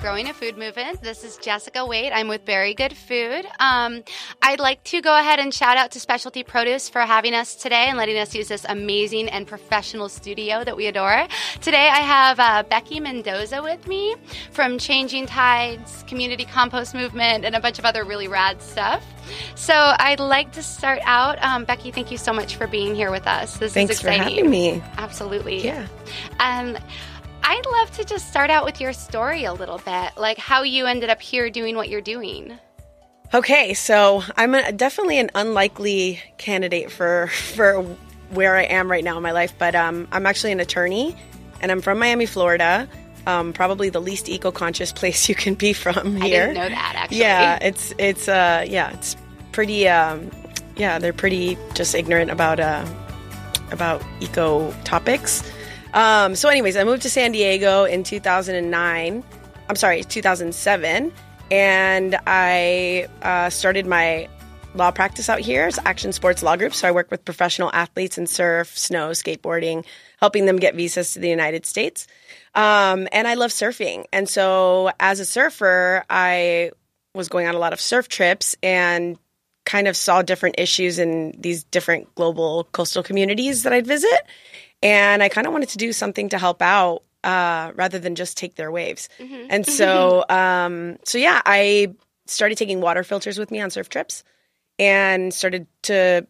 Growing a Food Movement. This is Jessica Wade. I'm with Very Good Food. Um, I'd like to go ahead and shout out to Specialty Produce for having us today and letting us use this amazing and professional studio that we adore. Today I have uh, Becky Mendoza with me from Changing Tides, Community Compost Movement, and a bunch of other really rad stuff. So I'd like to start out. Um, Becky, thank you so much for being here with us. This Thanks is exciting. for having me. Absolutely. Yeah. Um, I'd love to just start out with your story a little bit, like how you ended up here doing what you're doing. Okay, so I'm a, definitely an unlikely candidate for for where I am right now in my life, but um, I'm actually an attorney, and I'm from Miami, Florida. Um, probably the least eco-conscious place you can be from here. I didn't know that actually. Yeah, it's it's uh yeah, it's pretty um yeah, they're pretty just ignorant about uh about eco topics. Um so anyways, I moved to San Diego in 2009. I'm sorry, 2007 and I uh, started my law practice out here. It's Action Sports Law Group. So I work with professional athletes in surf, snow, skateboarding, helping them get visas to the United States. Um, and I love surfing. And so as a surfer, I was going on a lot of surf trips and kind of saw different issues in these different global coastal communities that I'd visit. And I kind of wanted to do something to help out uh, rather than just take their waves. And so, um, so yeah, I started taking water filters with me on surf trips and started to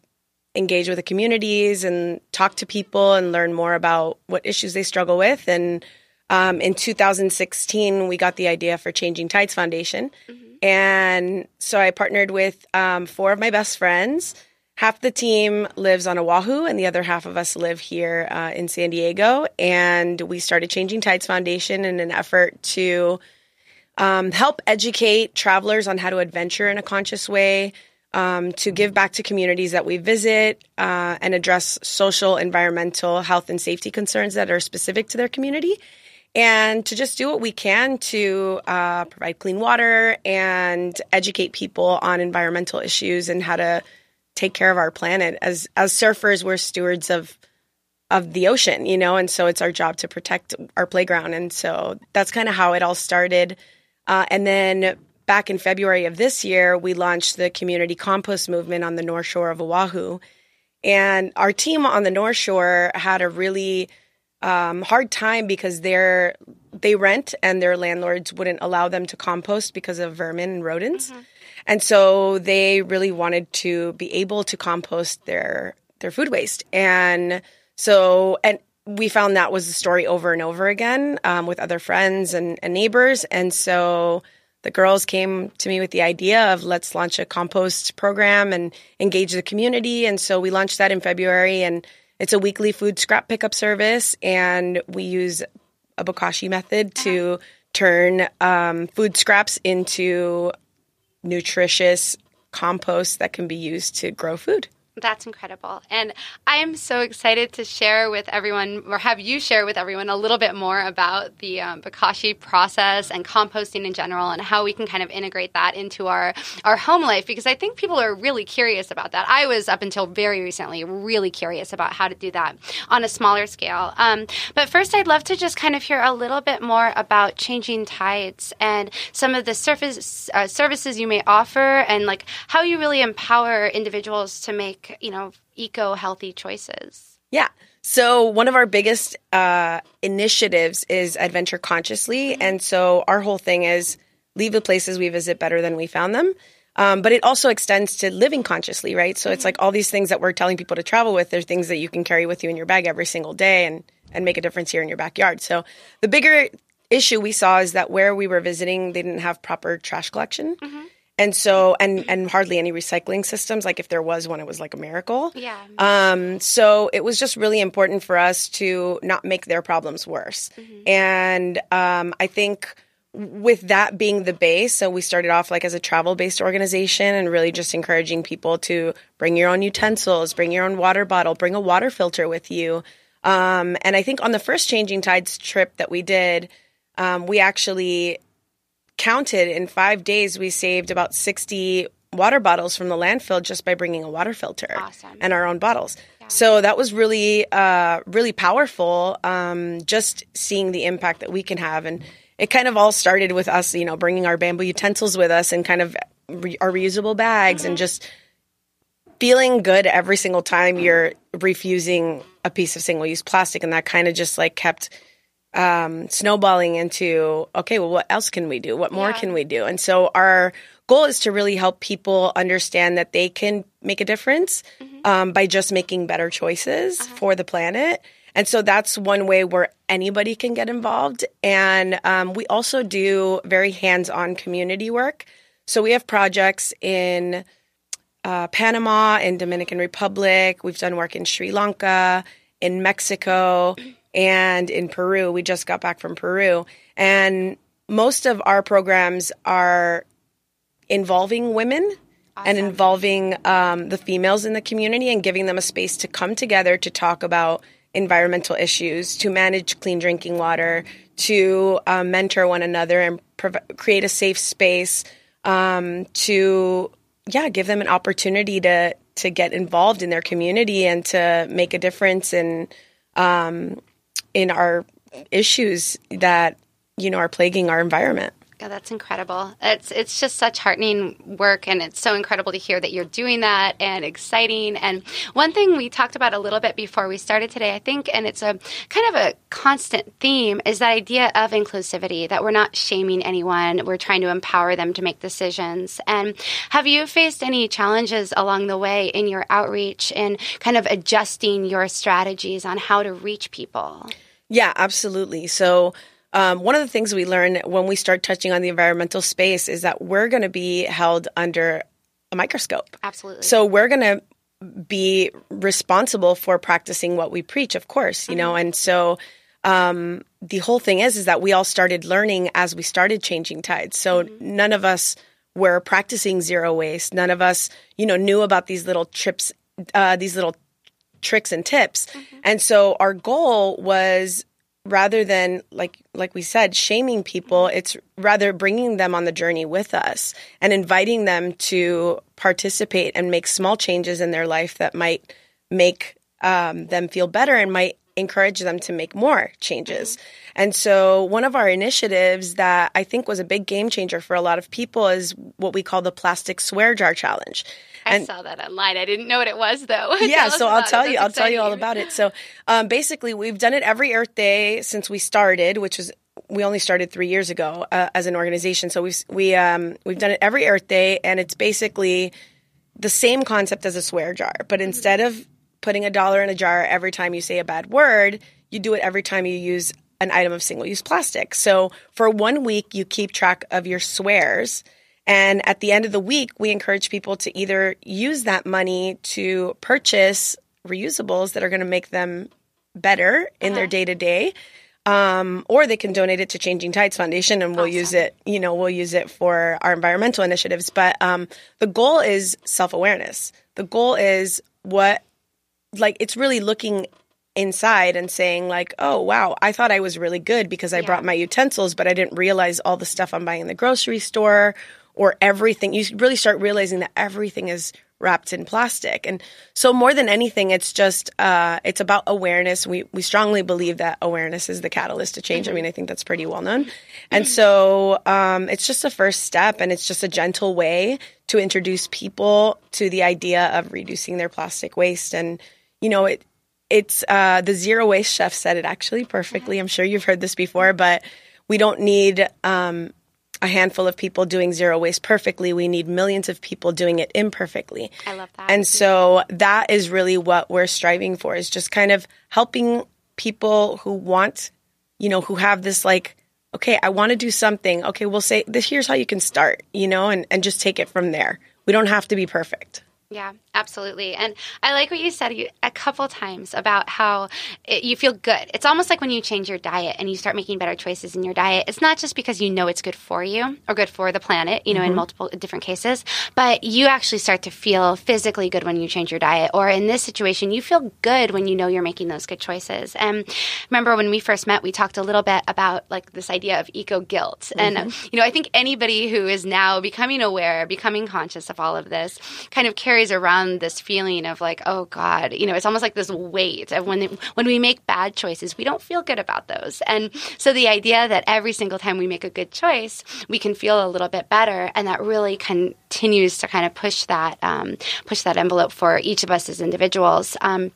engage with the communities and talk to people and learn more about what issues they struggle with. And um, in 2016, we got the idea for Changing Tides Foundation. And so I partnered with um, four of my best friends. Half the team lives on Oahu, and the other half of us live here uh, in San Diego. And we started Changing Tides Foundation in an effort to um, help educate travelers on how to adventure in a conscious way, um, to give back to communities that we visit, uh, and address social, environmental, health, and safety concerns that are specific to their community. And to just do what we can to uh, provide clean water and educate people on environmental issues and how to take care of our planet. As as surfers, we're stewards of of the ocean, you know, and so it's our job to protect our playground. And so that's kind of how it all started. Uh, and then back in February of this year, we launched the community compost movement on the North Shore of Oahu. And our team on the North Shore had a really um, hard time because they're they rent and their landlords wouldn't allow them to compost because of vermin and rodents. And so they really wanted to be able to compost their their food waste. And so and we found that was the story over and over again um, with other friends and, and neighbors. And so the girls came to me with the idea of let's launch a compost program and engage the community. And so we launched that in February and it's a weekly food scrap pickup service and we use a bokashi method to turn um, food scraps into nutritious compost that can be used to grow food. That's incredible. And I am so excited to share with everyone, or have you share with everyone, a little bit more about the um, process and composting in general and how we can kind of integrate that into our, our home life because I think people are really curious about that. I was, up until very recently, really curious about how to do that on a smaller scale. Um, but first, I'd love to just kind of hear a little bit more about changing tides and some of the surface, uh, services you may offer and like how you really empower individuals to make you know, eco healthy choices. Yeah. So one of our biggest uh, initiatives is Adventure Consciously, and so our whole thing is leave the places we visit better than we found them. Um, but it also extends to living consciously, right? So it's like all these things that we're telling people to travel with. There's things that you can carry with you in your bag every single day and and make a difference here in your backyard. So the bigger issue we saw is that where we were visiting, they didn't have proper trash collection. And so, and and hardly any recycling systems. Like if there was one, it was like a miracle. Yeah. Um, so it was just really important for us to not make their problems worse. And um, I think with that being the base, so we started off like as a travel based organization and really just encouraging people to bring your own utensils, bring your own water bottle, bring a water filter with you. Um, and I think on the first Changing Tides trip that we did, um, we actually counted in five days, we saved about 60 water bottles from the landfill just by bringing a water filter Awesome. and our own bottles. So that was really, uh, really powerful. Um, just seeing the impact that we can have, and it kind of all started with us, you know, bringing our bamboo utensils with us and kind of re- our reusable bags, and just feeling good every single time you're refusing a piece of single-use plastic, and that kind of just like kept um, snowballing into okay, well, what else can we do? What more Yeah. can we do? And so our goal is to really help people understand that they can make a difference um, by just making better choices for the planet. And so that's one way where anybody can get involved. And um, we also do very hands on community work. So we have projects in uh, Panama, in Dominican Republic. We've done work in Sri Lanka, in Mexico, and in Peru. We just got back from Peru, and most of our programs are involving women and involving um, the females in the community and giving them a space to come together to talk about environmental issues, to manage clean drinking water, to um, mentor one another and prov- create a safe space um, to yeah give them an opportunity to to get involved in their community and to make a difference in um, in our issues that you know are plaguing our environment. God, that's incredible. It's it's just such heartening work, and it's so incredible to hear that you're doing that and exciting. And one thing we talked about a little bit before we started today, I think, and it's a kind of a constant theme, is that idea of inclusivity. That we're not shaming anyone; we're trying to empower them to make decisions. And have you faced any challenges along the way in your outreach and kind of adjusting your strategies on how to reach people? Yeah, absolutely. So, um, one of the things we learn when we start touching on the environmental space is that we're going to be held under a microscope. Absolutely. So, we're going to be responsible for practicing what we preach, of course, you know, and so um, the whole thing is is that we all started learning as we started changing tides. So none of us were practicing zero waste. None of us, you know, knew about these little trips, uh, these little tricks and tips. And so our goal was rather than like like we said shaming people it's rather bringing them on the journey with us and inviting them to participate and make small changes in their life that might make um, them feel better and might encourage them to make more changes. And so one of our initiatives that i think was a big game changer for a lot of people is what we call the plastic swear jar challenge I saw that online. I didn't know what it was though. yeah, so I'll about it. tell you. That's I'll tell you all about it. So, um, basically, we've done it every Earth Day since we started, which was we only started three years ago uh, as an organization. So we've we um, we've done it every Earth Day, and it's basically the same concept as a swear jar, but instead of putting a dollar in a jar every time you say a bad word, you do it every time you use an item of single-use plastic. So for one week, you keep track of your swears. And at the end of the week, we encourage people to either use that money to purchase reusables that are going to make them better in their day to day, or they can donate it to Changing Tides Foundation, and we'll use it. You know, we'll use it for our environmental initiatives. But um, the goal is self awareness. The goal is what, like, it's really looking inside and saying like oh wow i thought i was really good because i brought my utensils but i didn't realize all the stuff i'm buying in the grocery store or everything you really start realizing that everything is wrapped in plastic. And so more than anything it's just uh, it's about awareness. We we strongly believe that awareness is the catalyst to change. I mean i think that's pretty well known. And so um, it's just a first step and it's just a gentle way to introduce people to the idea of reducing their plastic waste. And you know it it's uh, the zero waste chef said it actually perfectly. I'm sure you've heard this before, but we don't need um, a handful of people doing zero waste perfectly. We need millions of people doing it imperfectly. I love that. And so that is really what we're striving for is just kind of helping people who want, you know, who have this like, okay, I want to do something. Okay, we'll say this here's how you can start, you know, and, and just take it from there. We don't have to be perfect. Yeah, absolutely. And I like what you said a couple times about how it, you feel good. It's almost like when you change your diet and you start making better choices in your diet. It's not just because you know it's good for you or good for the planet, you know, mm-hmm. in multiple different cases, but you actually start to feel physically good when you change your diet. Or in this situation, you feel good when you know you're making those good choices. And remember when we first met, we talked a little bit about like this idea of eco guilt. Mm-hmm. And, you know, I think anybody who is now becoming aware, becoming conscious of all of this kind of carries around this feeling of like, oh God, you know, it's almost like this weight of when when we make bad choices, we don't feel good about those. And so the idea that every single time we make a good choice, we can feel a little bit better, and that really continues to kind of push that um, push that envelope for each of us as individuals. Um,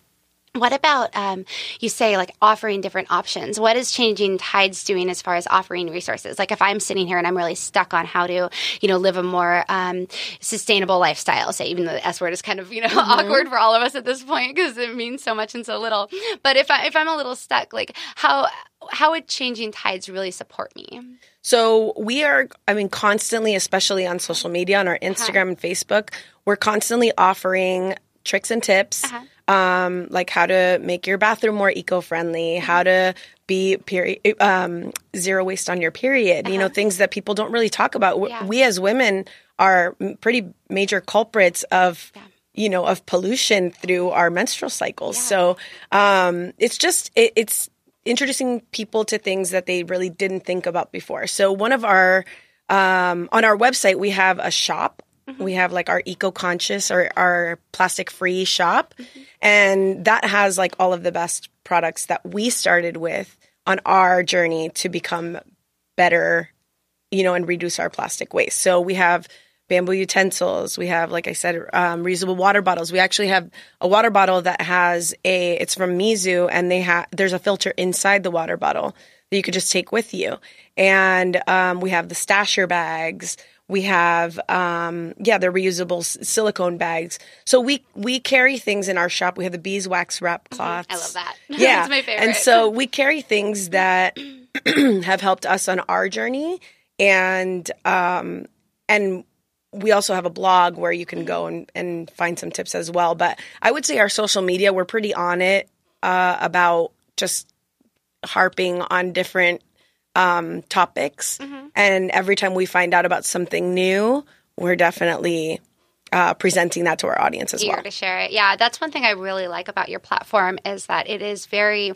what about um, you say like offering different options? What is changing tides doing as far as offering resources? Like if I'm sitting here and I'm really stuck on how to, you know, live a more um, sustainable lifestyle, say even though the S word is kind of you know mm-hmm. awkward for all of us at this point because it means so much and so little. But if I if I'm a little stuck, like how how would changing tides really support me? So we are, I mean, constantly, especially on social media, on our uh-huh. Instagram uh-huh. and Facebook, we're constantly offering tricks and tips. Uh-huh um, like how to make your bathroom more eco-friendly, how to be period um, zero waste on your period. Uh-huh. You know, uh-huh. things that people don't really talk about. Yeah. We as women are pretty major culprits of. Yeah. You know, of pollution through our menstrual cycles. Yeah. So um, it's just it, it's introducing people to things that they really didn't think about before. So one of our um, on our website we have a shop Mm-hmm. We have like our eco conscious or our plastic free shop. Mm-hmm. And that has like all of the best products that we started with on our journey to become better, you know, and reduce our plastic waste. So we have bamboo utensils. We have, like I said, um, reusable water bottles. We actually have a water bottle that has a, it's from Mizu and they have, there's a filter inside the water bottle that you could just take with you. And um, we have the stasher bags. We have, um, yeah, they're reusable silicone bags. So we we carry things in our shop. We have the beeswax wrap cloths. Mm-hmm. I love that. Yeah, That's my favorite. And so we carry things that have helped us on our journey, and um, and we also have a blog where you can go and, and find some tips as well. But I would say our social media, we're pretty on it uh, about just harping on different um, topics. Mm-hmm. And every time we find out about something new, we're definitely uh, presenting that to our audience as Eager well. to share it. Yeah, that's one thing I really like about your platform is that it is very,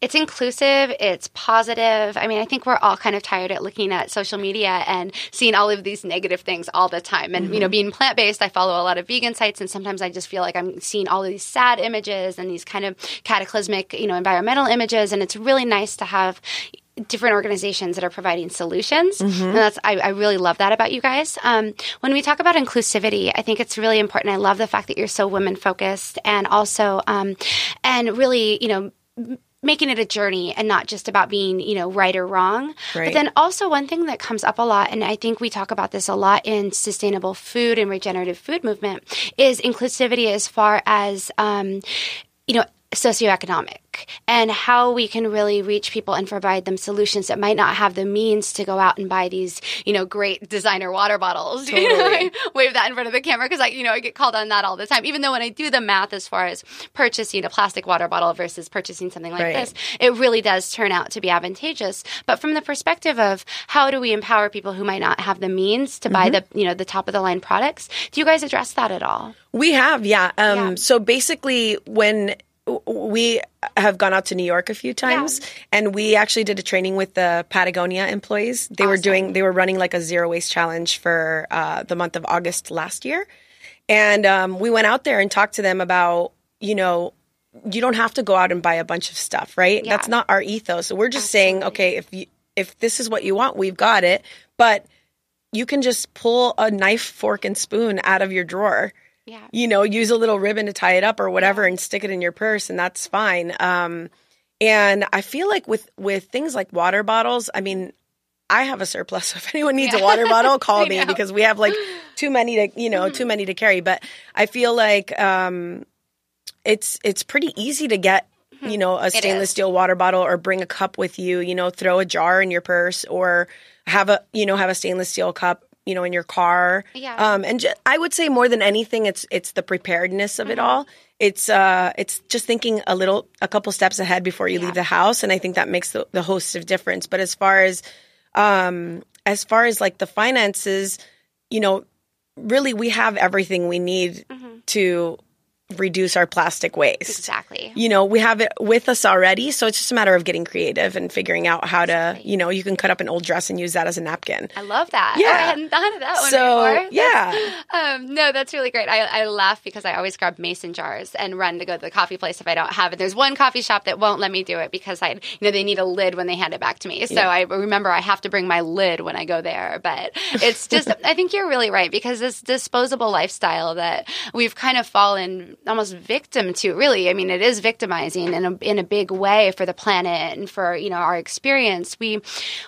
it's inclusive, it's positive. I mean, I think we're all kind of tired at looking at social media and seeing all of these negative things all the time. And, mm-hmm. you know, mm-hmm. being plant based, I follow a lot of vegan sites and sometimes I just feel like I'm seeing all of these sad images and these kind of cataclysmic, you know, environmental images. And it's really nice to have different organizations that are providing solutions. Mm-hmm. And that's I, I, really love that about you guys. Um, when we talk about inclusivity, I think it's really important. I love the fact that you're so women focused and also um, and really, you know, making it a journey and not just about being, you know, right or wrong. Right. But then also one thing that comes up a lot, and I think we talk about this a lot in sustainable food and regenerative food movement, is inclusivity as far as, um, you know, socioeconomic and how we can really reach people and provide them solutions that might not have the means to go out and buy these, you know, great designer water bottles. Totally. wave that in front of the camera because I, you know, I get called on that all the time. Even though when I do the math as far as purchasing a plastic water bottle versus purchasing something like right. this, it really does turn out to be advantageous. But from the perspective of how do we empower people who might not have the means to mm-hmm. buy the, you know, the top of the line products, do you guys address that at all? We have, yeah. Um, yeah. So basically, when we have gone out to New York a few times yeah. and we actually did a training with the Patagonia employees. They awesome. were doing they were running like a zero waste challenge for uh, the month of August last year. And um, we went out there and talked to them about, you know, you don't have to go out and buy a bunch of stuff, right? Yeah. That's not our ethos. So we're just Absolutely. saying, okay, if you if this is what you want, we've got it. But you can just pull a knife, fork, and spoon out of your drawer yeah. you know, use a little ribbon to tie it up or whatever and stick it in your purse and that's fine. Um, and I feel like with with things like water bottles, I mean, I have a surplus. So if anyone needs a water bottle, call me know. because we have like too many to, you know, too many to carry. But I feel like um, it's it's pretty easy to get, you know, a stainless Hmm. steel water bottle or bring a cup with you. You know, throw a jar in your purse or have a you know have a stainless steel cup. You know, in your car. Yeah. Um, and ju- I would say more than anything, it's it's the preparedness of it Mm-hmm. all. It's uh, it's just thinking a little, a couple steps ahead before you leave the house, and I think that makes the, the host of difference. But as far as um, as far as like the finances, you know, really we have everything we need Mm-hmm. to reduce our plastic waste. Exactly. You know, we have it with us already, so it's just a matter of getting creative and figuring out how to, you know, you can cut up an old dress and use that as a napkin. I love that. Yeah. Oh, I hadn't thought of that one So, before. yeah. Um, no, that's really great. I, I laugh because I always grab mason jars and run to go to the coffee place if I don't have it. There's one coffee shop that won't let me do it because I, you know, they need a lid when they hand it back to me. So I remember I have to bring my lid when I go there. But it's just, I think you're really right because this disposable lifestyle that we've kind of fallen almost victim to. Really, I mean, it is victimizing in a in a big way for the planet and for you know our experience. We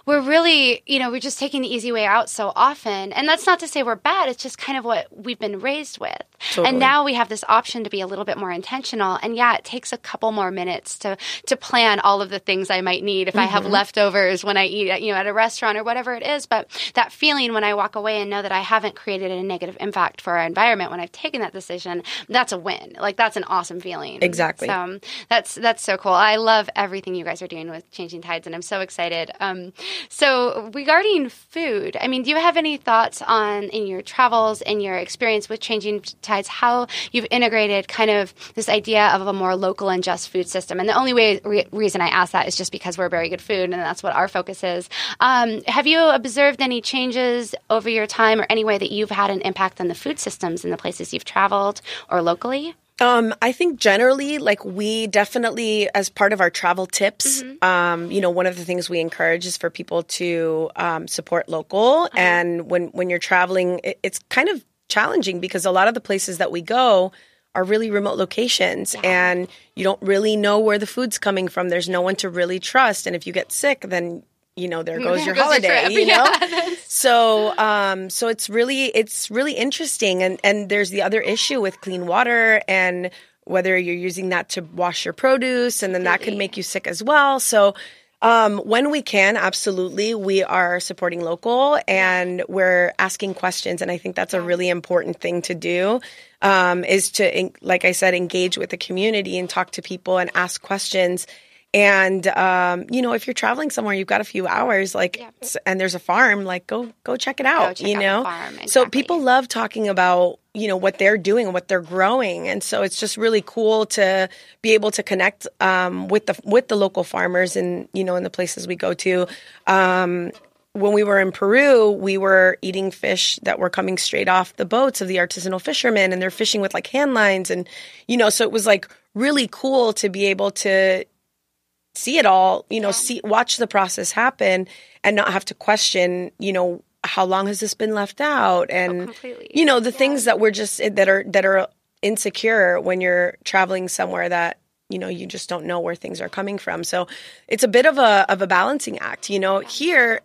we're really you know we're just taking the easy way out so often, and that's not to say we're bad. It's just kind of what we've been raised with. Totally. And now we have this option to be a little bit more intentional. And yeah, it takes a couple more minutes to to plan all of the things I might need if I have mm-hmm. leftovers when I eat at, you know at a restaurant or whatever it is. But that feeling when I walk away and know that I haven't created a negative impact for our environment when I've taken that decision, that's a win. Like that's an awesome feeling. Exactly. So that's that's so cool. I love everything you guys are doing with Changing Tides, and I'm so excited. Um, so regarding food, I mean, do you have any thoughts on in your travels and your experience with Changing Tides how you've integrated kind of this idea of a more local and just food system? And the only way re- reason I ask that is just because we're very good food, and that's what our focus is. Um, have you observed any changes over your time, or any way that you've had an impact on the food systems in the places you've traveled or locally? Um, I think generally, like we definitely, as part of our travel tips, um, you know, one of the things we encourage is for people to um, support local. And when when you're traveling, it, it's kind of challenging because a lot of the places that we go are really remote locations, and you don't really know where the food's coming from. There's no one to really trust, and if you get sick, then you know there goes There your goes holiday. trip. You know, Yeah, so um so it's really it's really interesting and and there's the other issue with clean water and whether you're using that to wash your produce and then that could make you sick as well. So um, when we can, absolutely, we are supporting local and we're asking questions. And I think that's a really important thing to do um, is to, like I said, engage with the community and talk to people and ask questions. And um, you know, if you're traveling somewhere, you've got a few hours, like, s- and there's a farm, like go go check it out. check you out know, farm, so people love talking about you know what they're doing and what they're growing, and so it's just really cool to be able to connect um, with the with the local farmers and you know in the places we go to. Um, when we were in Peru, we were eating fish that were coming straight off the boats of the artisanal fishermen, and they're fishing with like hand lines, and you know, so it was like really cool to be able to see it all, you know, see watch the process happen and not have to question, you know, how long has this been left out oh, and completely. you know, the things that we're just that are that are insecure when you're traveling somewhere that you know you just don't know where things are coming from. So it's a bit of a of a balancing act, you know. Here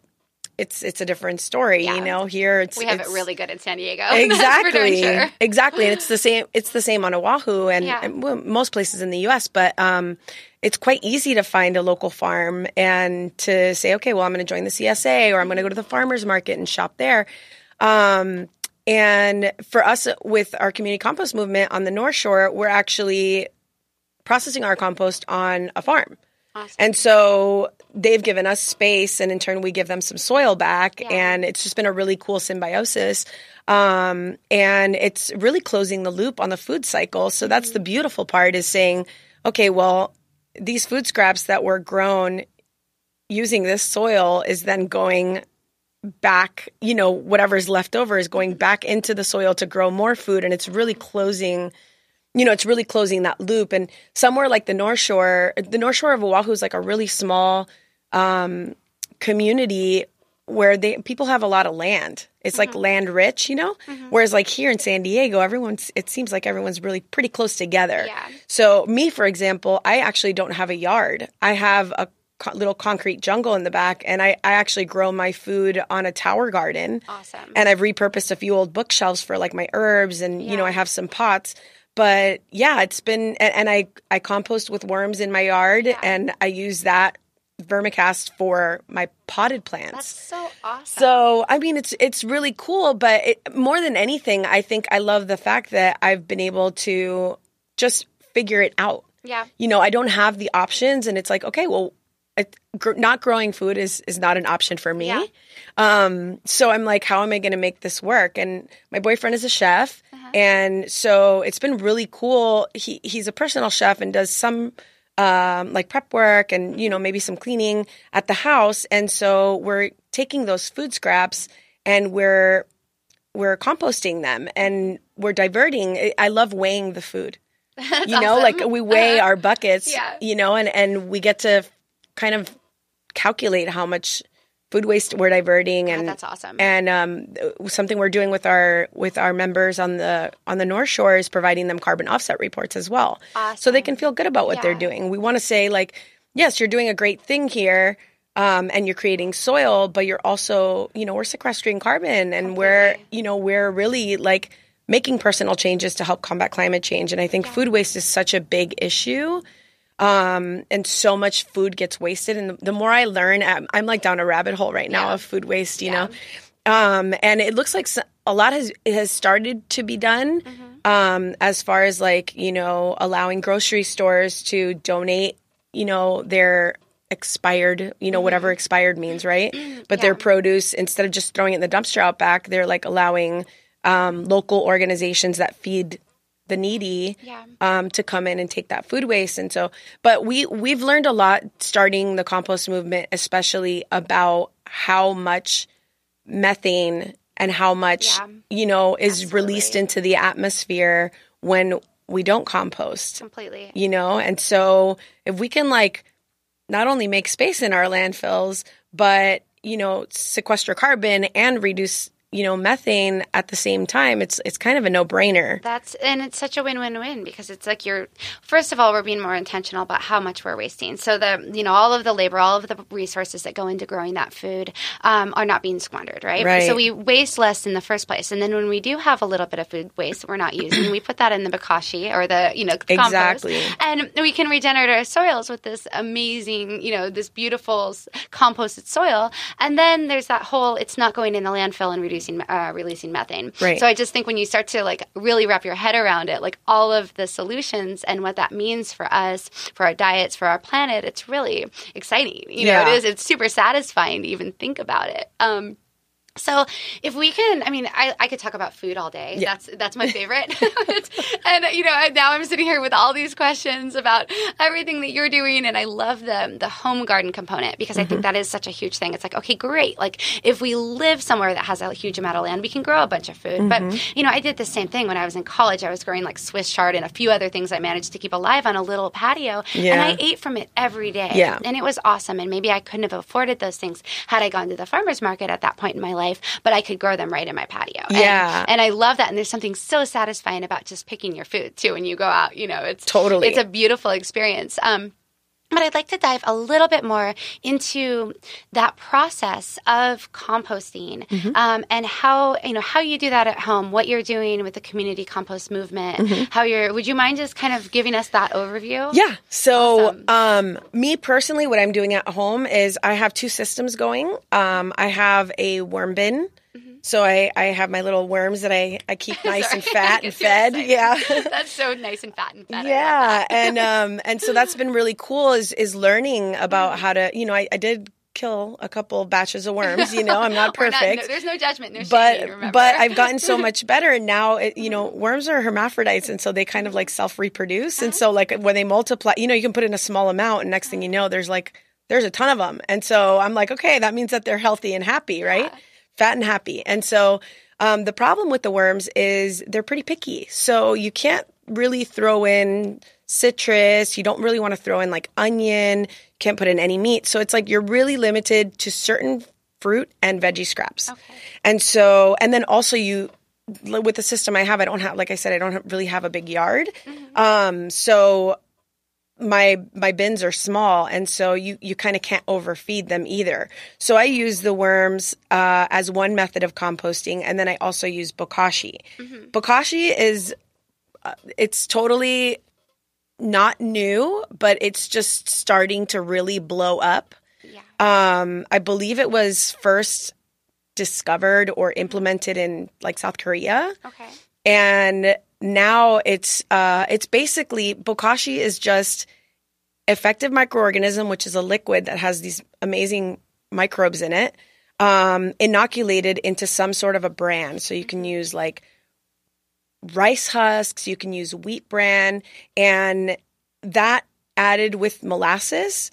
it's it's a different story, Yeah. you know. Here it's We have it's- it really good in San Diego. That's for darn exactly sure. exactly and it's the same it's the same on oahu and, Yeah. and, well, most places in the us but um it's quite easy to find a local farm and to say okay well i'm going to join the csa or i'm going to go to the farmers market and shop there um and for us with our community compost movement on the north shore we're actually processing our compost on a farm Awesome. and so they've given us space, and in turn, we give them some soil back. Yeah. And it's just been a really cool symbiosis. Um, and it's really closing the loop on the food cycle. So that's the beautiful part is saying, okay, well, these food scraps that were grown using this soil is then going back, you know, whatever's left over is going back into the soil to grow more food. And it's really closing you know, it's really closing that loop. And somewhere like the North Shore, the North Shore of Oahu is like a really small um, community where they people have a lot of land. It's like land rich, you know. Whereas like here in San Diego, everyone's it seems like everyone's really pretty close together. Yeah. So me, for example, I actually don't have a yard. I have a co- little concrete jungle in the back, and I, I actually grow my food on a tower garden. Awesome. And I've repurposed a few old bookshelves for like my herbs, and you know I have some pots. But yeah, it's been and, I I compost with worms in my yard, and I use that vermicast for my potted plants. That's so awesome. So I mean, it's it's really cool, but it, more than anything, I think I love the fact that I've been able to just figure it out. yeah. You know, I don't have the options, and it's like, okay, well, gr- not growing food is is not an option for me. Yeah. Um, so I'm like, how am I going to make this work? And my boyfriend is a chef, Uh-huh. and so it's been really cool. He he's a personal chef and does some um, like prep work and you know maybe some cleaning at the house. And so we're taking those food scraps and we're we're composting them and we're diverting. I- love weighing the food. you know, awesome. like we weigh our buckets. Yeah. You know, and and we get to kind of calculate how much food waste we're diverting and that's awesome. and um, something we're doing with our with our members on the on the North Shore is providing them carbon offset reports as well, so they can feel good about what they're doing. We want to say like, yes, you're doing a great thing here. Um, and you're creating soil, but you're also, you know, we're sequestering carbon and we're, you know, we're really like making personal changes to help combat climate change. And I think food waste is such a big issue um, and so much food gets wasted. And the, the more I learn, I'm, I'm like down a rabbit hole right now Yeah. of food waste, you know. Um, and it looks like a lot has has started to be done um, as far as like you know allowing grocery stores to donate, you know, their expired, you know, whatever expired means, right? But their produce instead of just throwing it in the dumpster out back, they're like allowing um, local organizations that feed the needy Yeah. um, to come in and take that food waste. And so, but we we've learned a lot starting the compost movement, especially about how much methane and how much Yeah. you know is Absolutely. released into the atmosphere when we don't compost. Completely. You know, and so if we can like not only make space in our landfills, but you know sequester carbon and reduce you know methane at the same time, it's it's kind of a no brainer. That's and it's such a win-win-win because it's like you're first of all we're being more intentional about how much we're wasting. So the you know all of the labor, all of the resources that go into growing that food um, are not being squandered, right? Right. So we waste less in the first place, and then when we do have a little bit of food waste that we're not using, we put that in the bokashi or the you know compost, Exactly. and we can regenerate our soils with this amazing you know this beautiful composted soil. And then there's that whole it's not going in the landfill and reducing uh, releasing methane. Right. So I just think when you start to like really wrap your head around it, like all of the solutions and what that means for us, for our diets, for our planet, it's really exciting. You know, it is. It's super satisfying to even think about it. Um, so if we can, I mean, I, I could talk about food all day. Yeah. That's that's my favorite. And you know, now I'm sitting here with all these questions about everything that you're doing, and I love the the home garden component because I Mm-hmm. think that is such a huge thing. It's like, okay, great. Like if we live somewhere that has a huge amount of land, we can grow a bunch of food. Mm-hmm. But you know, I did the same thing when I was in college. I was growing like Swiss chard and a few other things I managed to keep alive on a little patio, and I ate from it every day. Yeah. and it was awesome. And maybe I couldn't have afforded those things had I gone to the farmers market at that point in my life, but I could grow them right in my patio. And- Yeah. and, I love that. And there's something so satisfying about just picking your food too when you go out. You know, it's Totally. it's a beautiful experience. Um, but I'd like to dive a little bit more into that process of composting Mm-hmm. um, and how you know how you do that at home, what you're doing with the community compost movement, how you're. Would you mind just kind of giving us that overview? Mm-hmm. Yeah. So, Awesome. um, me personally, what I'm doing at home is I have two systems going. Um, I have a worm bin. Mm-hmm. So I, I have my little worms that I, I keep nice and fat and fed. Yeah. that's so nice and fat and love yeah. and um and so that's been really cool is is learning about Mm-hmm. how to you know, I, I did kill a couple batches of worms, you know, I'm not We're not- perfect. no, there's no judgment, no but remember. but I've gotten so much better, and now it, you know worms are hermaphrodites, and so they kind of like self reproduce, and so like when they multiply, you know, you can put in a small amount, and next thing you know, there's like there's a ton of them, and so I'm like, okay, that means that they're healthy and happy, right? Fat and happy, and so um, the problem with the worms is they're pretty picky, so you can't really throw in citrus. You don't really want to throw in like onion. Can't put in any meat, so it's like you're really limited to certain fruit and veggie scraps. Okay. And so, and then also you, with the system I have, I don't have, like I said, I don't really have a big yard. Um, so my my bins are small and so you you kind of can't overfeed them either so i use the worms uh, as one method of composting and then i also use bokashi Mm-hmm. bokashi is uh, it's totally not new but it's just starting to really blow up Yeah. um i believe it was first discovered or implemented in like south korea Okay. and now it's uh, it's basically bokashi is just effective microorganism, which is a liquid that has these amazing microbes in it, um, inoculated into some sort of a bran. So you can use like rice husks, you can use wheat bran, and that added with molasses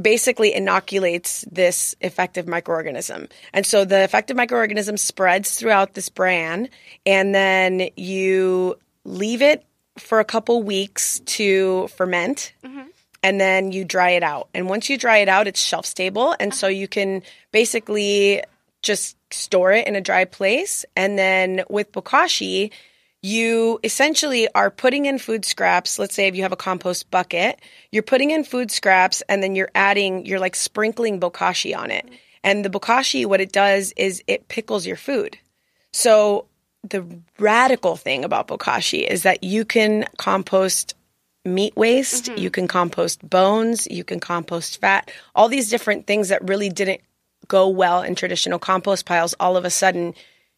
basically inoculates this effective microorganism. And so the effective microorganism spreads throughout this bran, and then you leave it for a couple weeks to ferment. Mm-hmm. And then you dry it out. And once you dry it out, it's shelf stable. And so uh-huh. you can basically just store it in a dry place. And then with bokashi, you essentially are putting in food scraps. Let's say if you have a compost bucket, you're putting in food scraps and then you're adding, you're like sprinkling bokashi on it. And the bokashi, what it does is it pickles your food. So the radical thing about bokashi is that you can compost meat waste, mm-hmm. you can compost bones, you can compost fat, all these different things that really didn't go well in traditional compost piles. All of a sudden,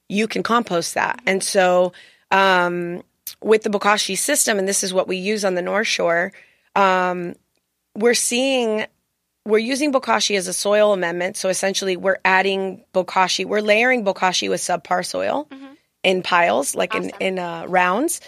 you can compost that. And so, um, with the bokashi system, and this is what we use on the North Shore, um, we're seeing we're using bokashi as a soil amendment. So essentially, we're adding bokashi, we're layering bokashi with subpar soil in piles, like in in uh, rounds,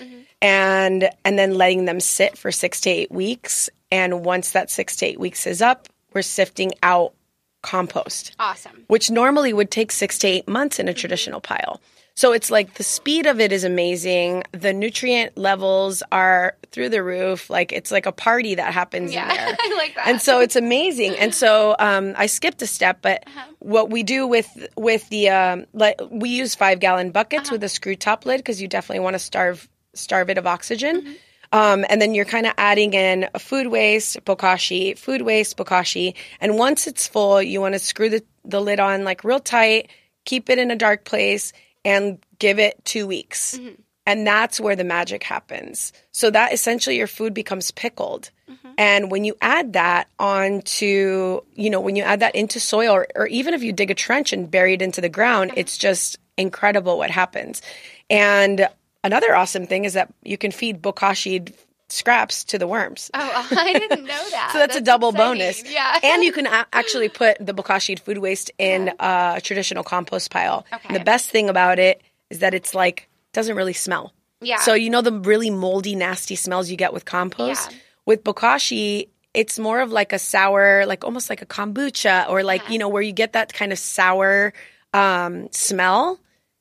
and and then letting them sit for six to eight weeks. And once that six to eight weeks is up, we're sifting out compost Awesome. which normally would take six to eight months in a traditional pile. So it's like the speed of it is amazing. The nutrient levels are through the roof. Like it's like a party that happens Yeah, in there. I like that. And so it's amazing. And so um, I skipped a step, but Uh-huh. what we do with with the um, like we use five gallon buckets Uh-huh. with a screw top lid because you definitely want to starve starve it of oxygen. Mm-hmm. Um, and then you're kind of adding in food waste, bokashi, food waste, bokashi. And once it's full, you want to screw the, the lid on like real tight, keep it in a dark place, and give it two weeks. Mm-hmm. And that's where the magic happens. So that essentially your food becomes pickled. Mm-hmm. And when you add that onto, you know, when you add that into soil, or, or even if you dig a trench and bury it into the ground, mm-hmm. it's just incredible what happens. And another awesome thing is that you can feed bokashi scraps to the worms. Oh, I didn't know that. So that's, a double exciting. bonus. Yeah. And you can a- actually put the bokashi food waste in a traditional compost pile. Okay. And the best thing about it is that it's like doesn't really smell. Yeah. So you know the really moldy, nasty smells you get with compost? Yeah. With bokashi, it's more of like a sour, like almost like a kombucha or like, you know, where you get that kind of sour um, smell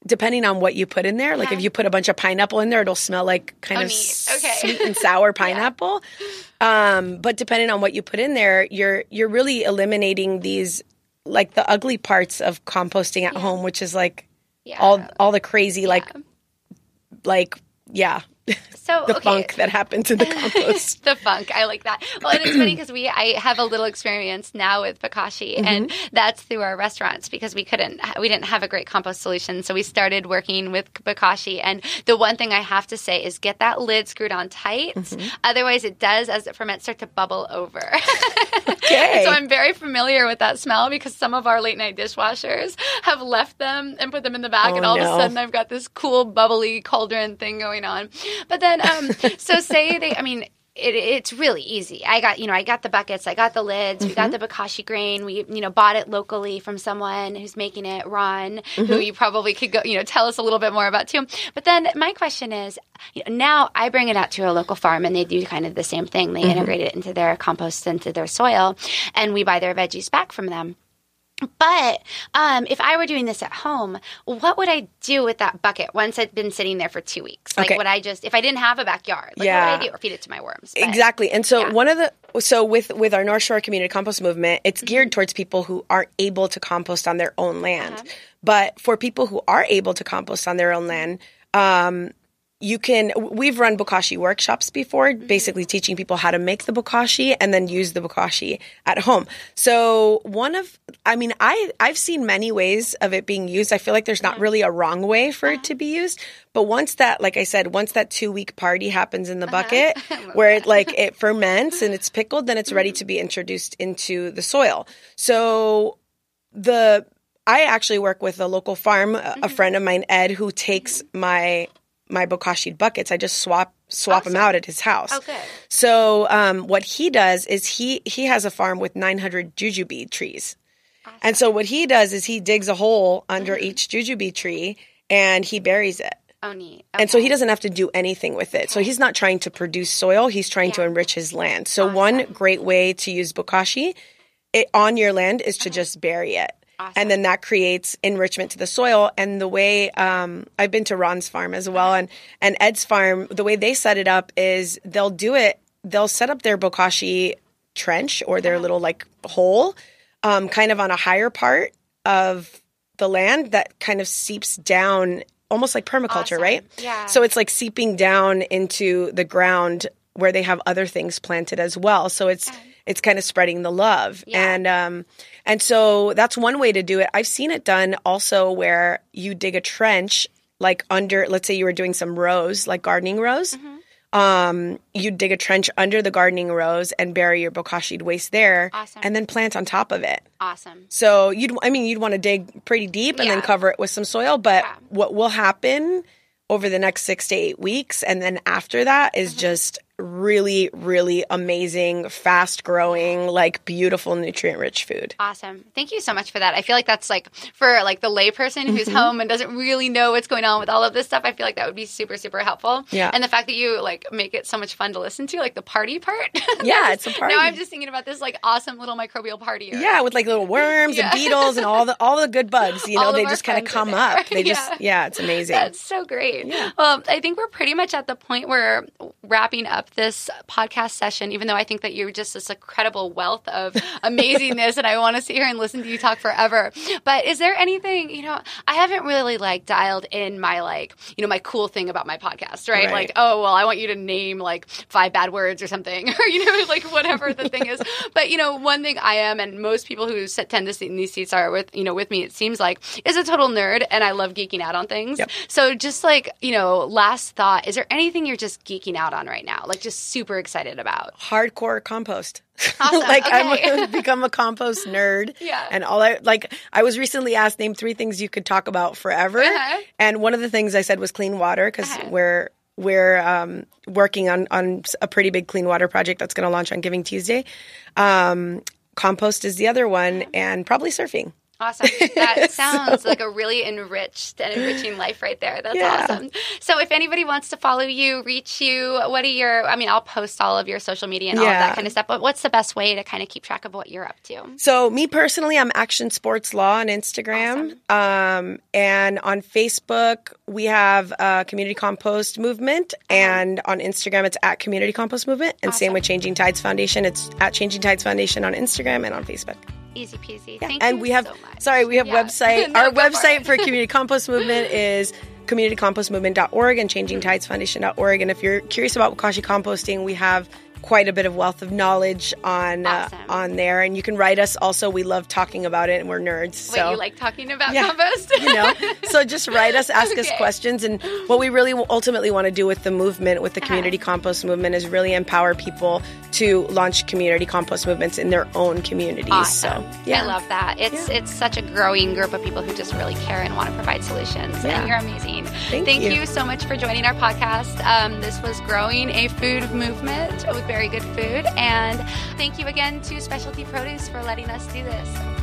depending on what you put in there. Like if you put a bunch of pineapple in there, it'll smell like kind Oh, of. Okay. sweet and sour pineapple. Um, but depending on what you put in there, you're you're really eliminating these like the ugly parts of composting at home, which is like Yeah. all all the crazy like like yeah so the okay. funk that happens in the compost. the funk. I like that. Well, and it's funny because we I have a little experience now with bokashi, mm-hmm. and that's through our restaurants because we couldn't we didn't have a great compost solution, so we started working with bokashi. And the one thing I have to say is get that lid screwed on tight, mm-hmm. otherwise it does as it ferments start to bubble over. Okay. so I'm very familiar with that smell because some of our late night dishwashers have left them and put them in the back, Oh, and all of a sudden I've got this cool bubbly cauldron thing going on. But then, um, so say they, I mean. It, it's really easy. I got, you know, I got the buckets, I got the lids, we got mm-hmm. the bokashi grain. We, you know, bought it locally from someone who's making it, Ron, who mm-hmm. you probably could go, you know, tell us a little bit more about too. But then my question is, you know, now I bring it out to a local farm and they do kind of the same thing. They mm-hmm. integrate it into their compost, into their soil, and we buy their veggies back from them. But um, if I were doing this at home, what would I do with that bucket once it'd been sitting there for two weeks? Like, Okay. would I just, if I didn't have a backyard, like, Yeah. what would I do? Or feed it to my worms? But- Exactly. And so Yeah. one of the so with with our North Shore Community Compost Movement, it's Mm-hmm. geared towards people who aren't able to compost on their own land. Uh-huh. But for people who are able to compost on their own land, um, you can we've run bokashi workshops before mm-hmm. basically teaching people how to make the bokashi and then use the bokashi at home. So one of i mean i i've seen many ways of it being used. I feel like there's not mm-hmm. really a wrong way for it uh-huh. to be used but once that like i said once that two week party happens in the uh-huh. bucket where it like it ferments and it's pickled then it's ready mm-hmm. to be introduced into the soil. So the I actually work with a local farm, a a friend of mine, Ed, who takes my my bokashi buckets. I just swap swap them out at his house. Oh, good. So um, what he does is he he has a farm with 900 jujube trees, and so what he does is he digs a hole under each jujube tree and he buries it. Oh, neat. And so he doesn't have to do anything with it. So he's not trying to produce soil, he's trying to enrich his land. So one great way to use bokashi it, on your land is to just bury it. Awesome. And then that creates enrichment to the soil. And the way um, I've been to Ron's farm as well, and and Ed's farm, the way they set it up is they'll do it. They'll set up their bokashi trench or their little like hole, um, kind of on a higher part of the land that kind of seeps down, almost like permaculture, Awesome. right? Yeah. So it's like seeping down into the ground where they have other things planted as well. So it's it's kind of spreading the love. Yeah. And um and so that's one way to do it. I've seen it done also where you dig a trench like under let's say you were doing some rows, like gardening rows. Mm-hmm. Um, you dig a trench under the gardening rows and bury your bokashi waste there Awesome. and then plant on top of it. Awesome. So you'd, I mean, you'd want to dig pretty deep and then cover it with some soil. But Yeah. what will happen over the next six to eight weeks, and then after that, is Mm-hmm. just really, really amazing, fast growing, like beautiful, nutrient rich food. Awesome. Thank you so much for that. I feel like that's like for like the layperson who's Mm-hmm. home and doesn't really know what's going on with all of this stuff. I feel like that would be super, super helpful. Yeah. And the fact that you like make it so much fun to listen to, like the party part. Yeah, it's a party. Now I'm just thinking about this like awesome little microbial party. Yeah, with like little worms Yeah. and beetles and all the all the good bugs. You know, they just kind of come up. They just Yeah. yeah, it's amazing. That's so great. Yeah. Well, I think we're pretty much at the point where wrapping up this podcast session, even though I think that you're just this incredible wealth of amazingness and I want to sit here and listen to you talk forever. But is there anything, you know, I haven't really like dialed in my like, you know, my cool thing about my podcast, right? Right. Like, oh, well, I want you to name like five bad words or something, or, you know, like whatever the thing is. But, you know, one thing I am, and most people who sit, tend to sit in these seats are with, you know, with me, it seems like, is a total nerd and I love geeking out on things. Yep. So just like, you know, last thought, is there anything you're just geeking out on right now? Like just super excited about? hardcore compost. Awesome. like Okay. I'm become a compost nerd. Yeah. And all I like I was recently asked name three things you could talk about forever. Uh-huh. And one of the things I said was clean water because we're we're um, working on on a pretty big clean water project that's going to launch on Giving Tuesday. Um, compost is the other one, and probably surfing. Awesome. That sounds like a really enriched and enriching life right there. That's Yeah. awesome. So if anybody wants to follow you, reach you, what are your, I mean, I'll post all of your social media and all of that kind of stuff, but what's the best way to kind of keep track of what you're up to? So me personally, I'm Action Sports Law on Instagram, um, and on Facebook we have uh, Community Compost Movement, and on Instagram it's at Community Compost Movement, and same with Changing Tides Foundation. It's at Changing Tides Foundation on Instagram and on Facebook. Easy peasy. Thank you. and we have so sorry, we have Yeah. website. No, Our go for website for Community Compost Movement is communitycompostmovement.org and changingtidesfoundation.org. And if you're curious about bokashi composting, we have quite a bit of wealth of knowledge on Awesome. uh, on there, and you can write us. Also, we love talking about it, and we're nerds. Wait, so you like talking about Yeah. compost? you know so just write us ask us questions and what we really ultimately want to do with the movement with the Uh-huh. community compost movement is really empower people to launch community compost movements in their own communities Awesome. so yeah I love that. It's it's such a growing group of people who just really care and want to provide solutions. Yeah. And you're amazing. Thank you. you. so much for joining our podcast. Um, this was growing a food movement with very good food. And thank you again to Specialty Produce for letting us do this.